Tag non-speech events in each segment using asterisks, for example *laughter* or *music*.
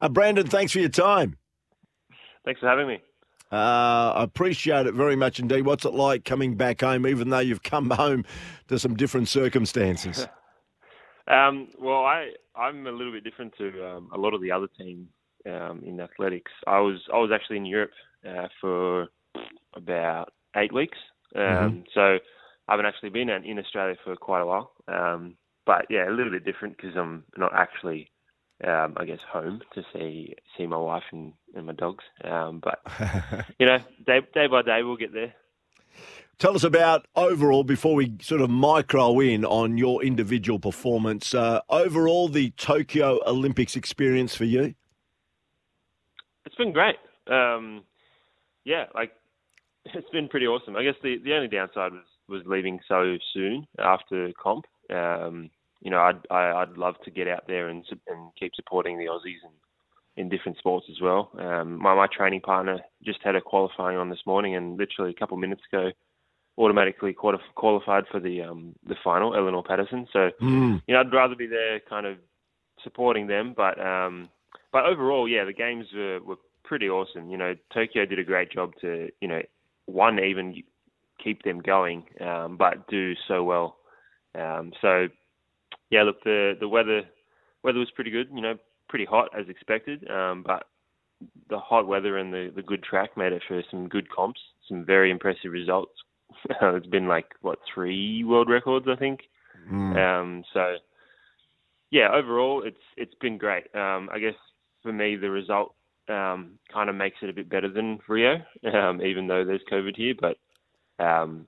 Uh, Brandon, thanks for your time. Thanks for having me. Uh, I appreciate it very much indeed. What's it like coming back home, even though you've come home to some different circumstances? *laughs* um, well, I I'm a little bit different to um, a lot of the other teams um, in athletics. I was I was actually in Europe uh, for about eight weeks, um, mm-hmm. so I haven't actually been in Australia for quite a while. Um, but yeah, a little bit different because I'm not actually um, I guess, home to see see my wife and, and my dogs. Um, but *laughs* you know, day day by day, we'll get there. Tell us about overall before we sort of micro in on your individual performance. Uh, overall, the Tokyo Olympics experience for you. It's been great. Um, yeah, like *laughs* it's been pretty awesome. I guess the the only downside was was leaving so soon after comp. Um, you know, I'd I, would love to get out there and and keep supporting the Aussies and in different sports as well. Um, my my training partner just had a qualifying on this morning, and literally a couple of minutes ago, automatically qualified for the um, the final, Eleanor Patterson. So, mm. you know, I'd rather be there, kind of supporting them. But um, but overall, yeah, the games were, were pretty awesome. You know, Tokyo did a great job to you know one even keep them going, um, but do so well. Um, so yeah, look, the the weather weather was pretty good. You know, pretty hot as expected, um, but the hot weather and the the good track made it for some good comps, some very impressive results. *laughs* it's been like what three world records, I think. Mm. Um, so yeah, overall, it's it's been great. Um, I guess for me, the result um, kind of makes it a bit better than Rio, *laughs* um, even though there's COVID here. But um,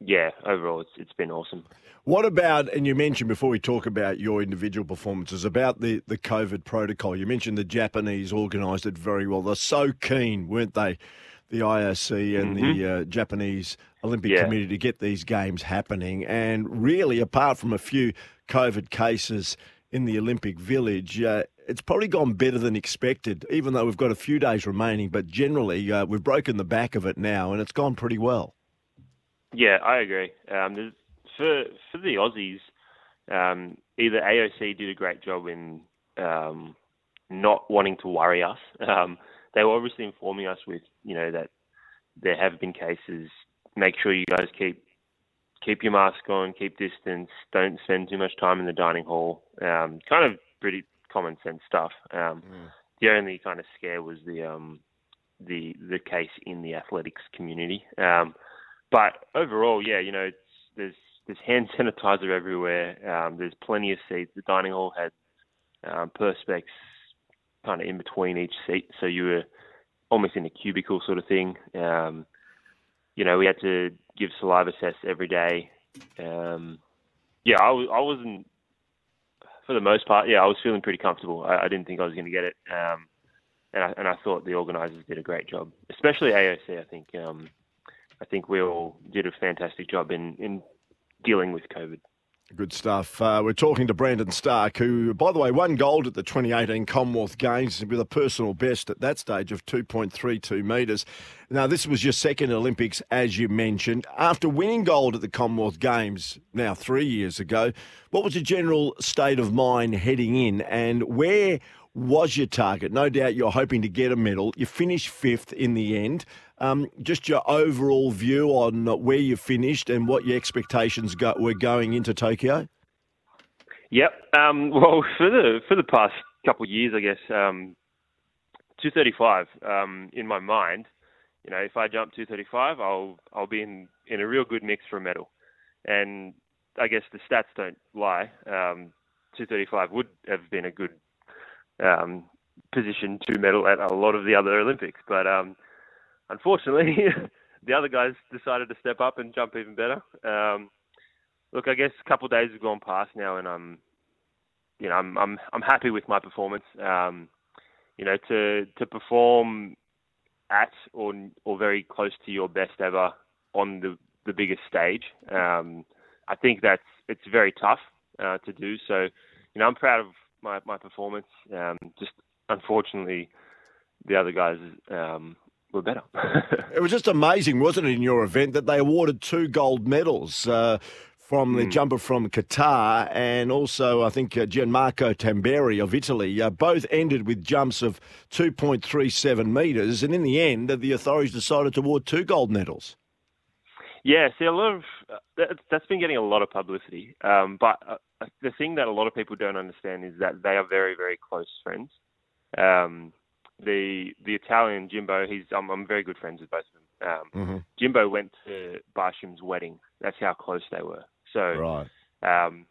yeah, overall, it's it's been awesome. What about, and you mentioned before we talk about your individual performances, about the, the COVID protocol. You mentioned the Japanese organised it very well. They're so keen, weren't they, the IOC and mm-hmm. the uh, Japanese Olympic yeah. Committee to get these games happening. And really, apart from a few COVID cases in the Olympic Village, uh, it's probably gone better than expected, even though we've got a few days remaining. But generally, uh, we've broken the back of it now, and it's gone pretty well. Yeah, I agree. Um, for for the Aussies, um, either AOC did a great job in um, not wanting to worry us. *laughs* Um, they were obviously informing us with you know that there have been cases. Make sure you guys keep keep your mask on, keep distance, don't spend too much time in the dining hall. Um, kind of pretty common sense stuff. Um, mm. The only kind of scare was the um, the the case in the athletics community. Um, but overall, yeah, you know, there's there's hand sanitizer everywhere. Um, there's plenty of seats. The dining hall had um, perspex kind of in between each seat, so you were almost in a cubicle sort of thing. Um, you know, we had to give saliva tests every day. Um, yeah, I, was, I wasn't, for the most part, yeah, I was feeling pretty comfortable. I, I didn't think I was going to get it. Um, and, I, and I thought the organisers did a great job, especially AOC. I think um, I think we all did a fantastic job in, in dealing with COVID. Good stuff. Uh, we're talking to Brandon Starc, who, by the way, won gold at the 2018 Commonwealth Games with a personal best at that stage of 2.32 metres. Now, this was your second Olympics, as you mentioned. After winning gold at the Commonwealth Games now three years ago, what was your general state of mind heading in, and where was your target? No doubt you're hoping to get a medal. You finished fifth in the end. Um, just your overall view on where you finished and what your expectations were going into Tokyo. Yep. Um, well, for the for the past couple of years, I guess um, 235 um, in my mind. You know, if I jump 235, I'll I'll be in in a real good mix for a medal. And I guess the stats don't lie. Um, 235 would have been a good um, position to medal at a lot of the other Olympics, but um, unfortunately, *laughs* the other guys decided to step up and jump even better. Um, look, I guess a couple of days have gone past now, and I'm, you know, I'm I'm I'm happy with my performance. Um, you know, to to perform at or or very close to your best ever on the the biggest stage. Um, I think that's it's very tough uh, to do. So, you know, I'm proud of my my performance. Um, just unfortunately, the other guys um, were better. *laughs* it was just amazing, wasn't it, in your event that they awarded two gold medals. Uh, from the mm. jumper from Qatar and also, I think, uh, Gianmarco Tamberi of Italy, uh, both ended with jumps of 2.37 metres. And in the end, the authorities decided to award two gold medals. Yeah, see, a lot of uh, that's been getting a lot of publicity. Um, but uh, the thing that a lot of people don't understand is that they are very, very close friends. Um, the the Italian Jimbo, he's I'm, I'm very good friends with both of them. Um, mm-hmm. Jimbo went to Barshim's wedding. That's how close they were. So, right. um,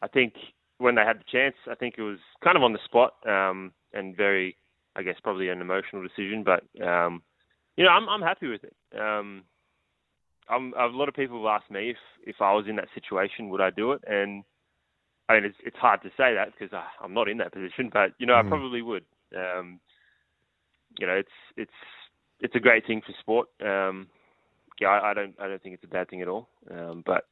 I think when they had the chance, I think it was kind of on the spot um, and very, I guess, probably an emotional decision. But um, you know, I'm I'm happy with it. Um, I'm, a lot of people have asked me if if I was in that situation, would I do it? And I mean, it's it's hard to say that because I'm not in that position, but you know, mm. I probably would. Um, you know, it's it's it's a great thing for sport. Um, yeah, I, I, don't I don't think it's a bad thing at all. Um, but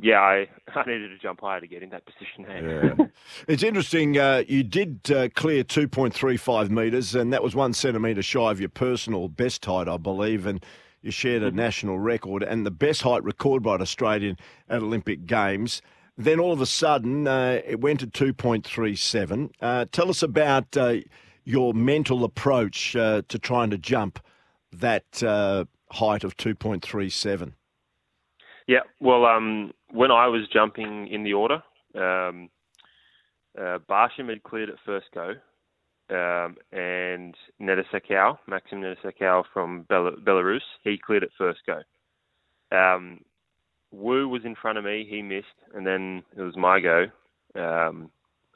yeah, I, *laughs* I needed to jump higher to get in that position. Yeah. *laughs* it's interesting. Uh, you did uh, clear 2.35 metres, and that was one centimetre shy of your personal best height, I believe. And you shared a mm-hmm. national record and the best height recorded by an Australian at Olympic Games. Then all of a sudden, uh, it went to 2.37. Uh, tell us about uh, your mental approach uh, to trying to jump that uh, height of 2.37? Yeah, well, um, when I was jumping in the order, um, Barshim had cleared at first go, um, and Nedasekau, Maxim Nedasekau from Bel- Belarus, he cleared at first go. Um, Wu was in front of me, he missed, and then it was my go. Um,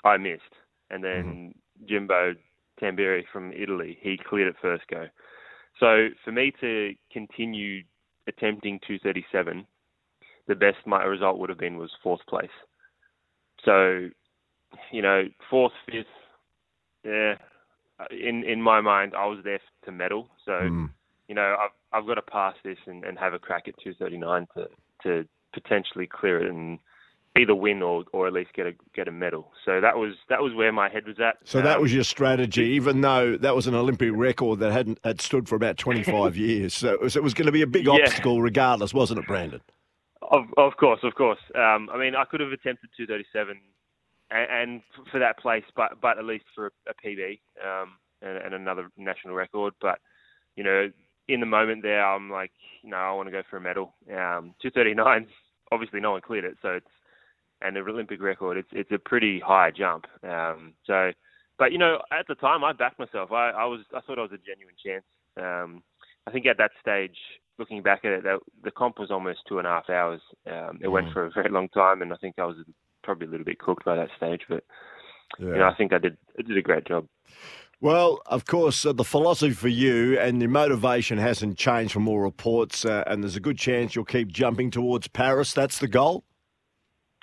I missed, and then mm-hmm. Jimbo Tamberi from Italy. He cleared it first go. So for me to continue attempting 237, the best my result would have been was fourth place. So, you know, fourth, fifth, yeah. In in my mind, I was there to medal. So, mm. you know, I've I've got to pass this and, and have a crack at 239 to to potentially clear it and either win or, or at least get a get a medal. So that was that was where my head was at. So um, that was your strategy, even though that was an Olympic record that hadn't had stood for about twenty five *laughs* years. So it was, it was, going to be a big yeah. obstacle, regardless, wasn't it, Brandon? Of of course, of course. Um, I mean, I could have attempted two thirty seven, and, and, for that place, but but at least for a, a PB um, and, and another national record. But you know, in the moment there, I'm like, you know, I want to go for a medal. Um, 239, obviously no one cleared it, so it's and the Olympic record, it's it's a pretty high jump. Um, so, but you know, at the time, I backed myself. I, I was I thought I was a genuine chance. Um, I think at that stage, looking back at it, that, the comp was almost two and a half hours. Um, it mm. went for a very long time, and I think I was probably a little bit cooked by that stage. But yeah. you know, I think I did I did a great job. Well, of course, uh, the philosophy for you and your motivation hasn't changed from all reports, uh, and there's a good chance you'll keep jumping towards Paris. That's the goal.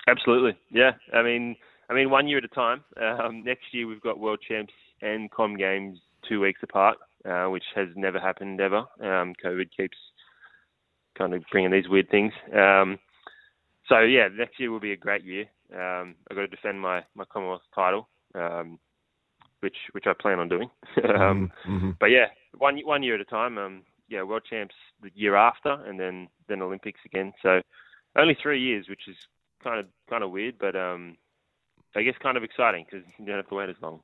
Absolutely, yeah. I mean, I mean, one year at a time. Um, next year we've got World Champs and Com Games two weeks apart, uh, which has never happened ever. Um, COVID keeps kind of bringing these weird things. Um, so yeah, next year will be a great year. Um, I've got to defend my, my Commonwealth title, um, which which I plan on doing. *laughs* um, mm-hmm, mm-hmm. But yeah, one one year at a time. Um, yeah, World Champs the year after, and then then Olympics again. So only three years, which is kind of kind of weird, but um, I guess kind of exciting because you don't have to wait as long.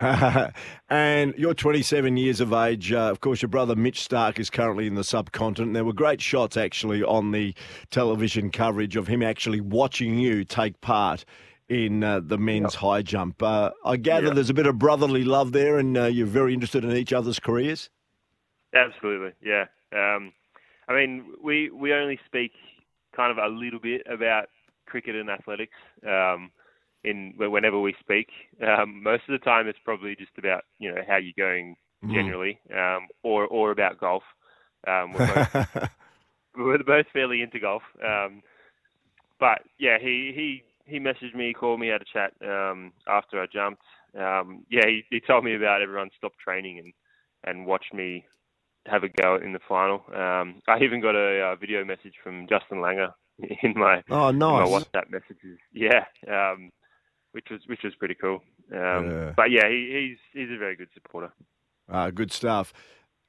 *laughs* and you're 27 years of age. Uh, of course, your brother Mitch Starc is currently in the subcontinent. There were great shots actually on the television coverage of him actually watching you take part in uh, the men's yep. high jump. Uh, I gather yep. there's a bit of brotherly love there, and uh, you're very interested in each other's careers. Absolutely, yeah. Um, I mean, we we only speak kind of a little bit about cricket and athletics um, in whenever we speak. Um, most of the time, it's probably just about you know how you're going mm-hmm. generally, mm. um, or or about golf. Um, we're, both, *laughs* we're both fairly into golf, um, but yeah, he he he messaged me, called me, had a chat um, after I jumped. Um, yeah, he, he told me about everyone stopped training and and watched me have a go in the final. Um, I even got a, a video message from Justin Langer *laughs* in my oh nice my WhatsApp messages. Yeah, um, which was which was pretty cool. Um, yeah. But yeah, he, he's he's a very good supporter. Uh, good stuff.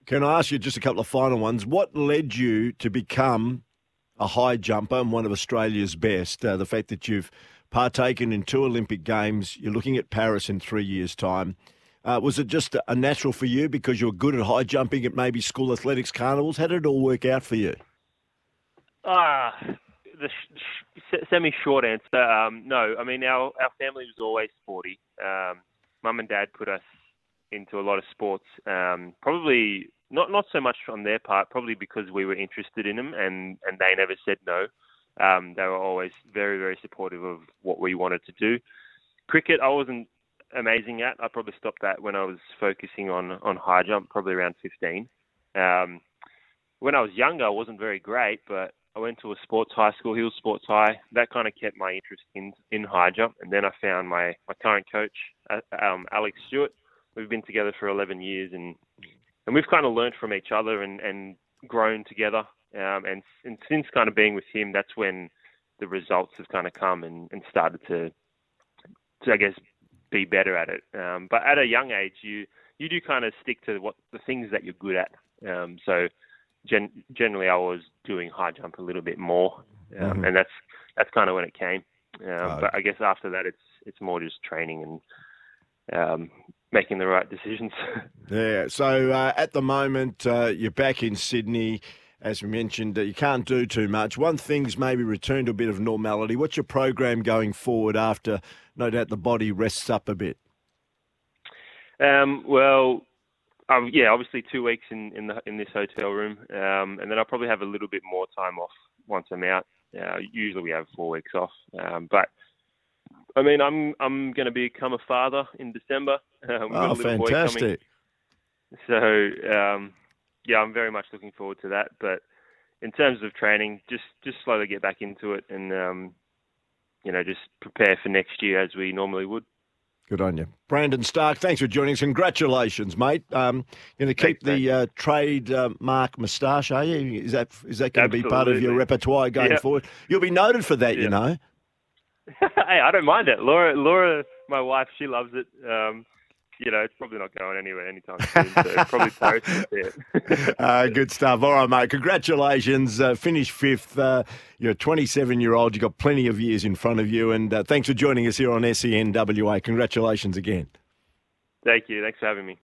Can I ask you just a couple of final ones? What led you to become a high jumper and one of Australia's best. Uh, the fact that you've partaken in two Olympic Games, you're looking at Paris in three years' time. Uh, was it just a natural for you because you're good at high jumping at maybe school athletics carnivals? How did it all work out for you? Ah, the sh- semi-short answer, um, no. I mean, our our family was always sporty. Um, Mum and Dad put us into a lot of sports. Um, probably not not so much on their part, probably because we were interested in them, and and they never said no. Um, they were always very very supportive of what we wanted to do. Cricket, I wasn't amazing at. I probably stopped that when I was focusing on on high jump, probably around 15. Um, when I was younger, I wasn't very great, but I went to a sports high school, Hills Sports High. That kind of kept my interest in in high jump, and then I found my my current coach, uh, um, Alex Stewart. We've been together for 11 years, and and we've kind of learned from each other and and grown together. Um, and and since kind of being with him, that's when the results have kind of come and, and started to, to I guess be better at it. Um, but at a young age, you you do kind of stick to what the things that you're good at. Um, so gen- generally, I was doing high jump a little bit more, um, mm-hmm. and that's that's kind of when it came. Um, But I guess after that, it's it's more just training and um, making the right decisions. *laughs* yeah. So uh, at the moment, uh, you're back in Sydney. As we mentioned, uh, you can't do too much. One thing's maybe return to a bit of normality. What's your program going forward after, no doubt, the body rests up a bit? Um, well, um, yeah, obviously two weeks in in, the, in this hotel room, um, and then I'll probably have a little bit more time off once I'm out. Uh, usually we have four weeks off, um, but I mean I'm I'm going to become a father in December. *laughs* Oh, fantastic! So um, yeah, I'm very much looking forward to that. But in terms of training, just just slowly get back into it, and um, you know just prepare for next year as we normally would. Good on you. Brandon Starc. thanks for joining us. Congratulations, mate. Um, you're going to keep thanks, the uh, trade uh, moustache, are you? Is that is that going to be part of your repertoire going forward? You'll be noted for that, you know. *laughs* hey, I don't mind it. Laura, Laura, my wife, she loves it. Um, you know, it's probably not going anywhere anytime soon. So probably *laughs* Paris uh, *laughs* good stuff. All right, mate. Congratulations. Uh, finish fifth. Uh, you're a 27 year old. You've got plenty of years in front of you. And uh, thanks for joining us here on SENWA. Congratulations again. Thank you. Thanks for having me.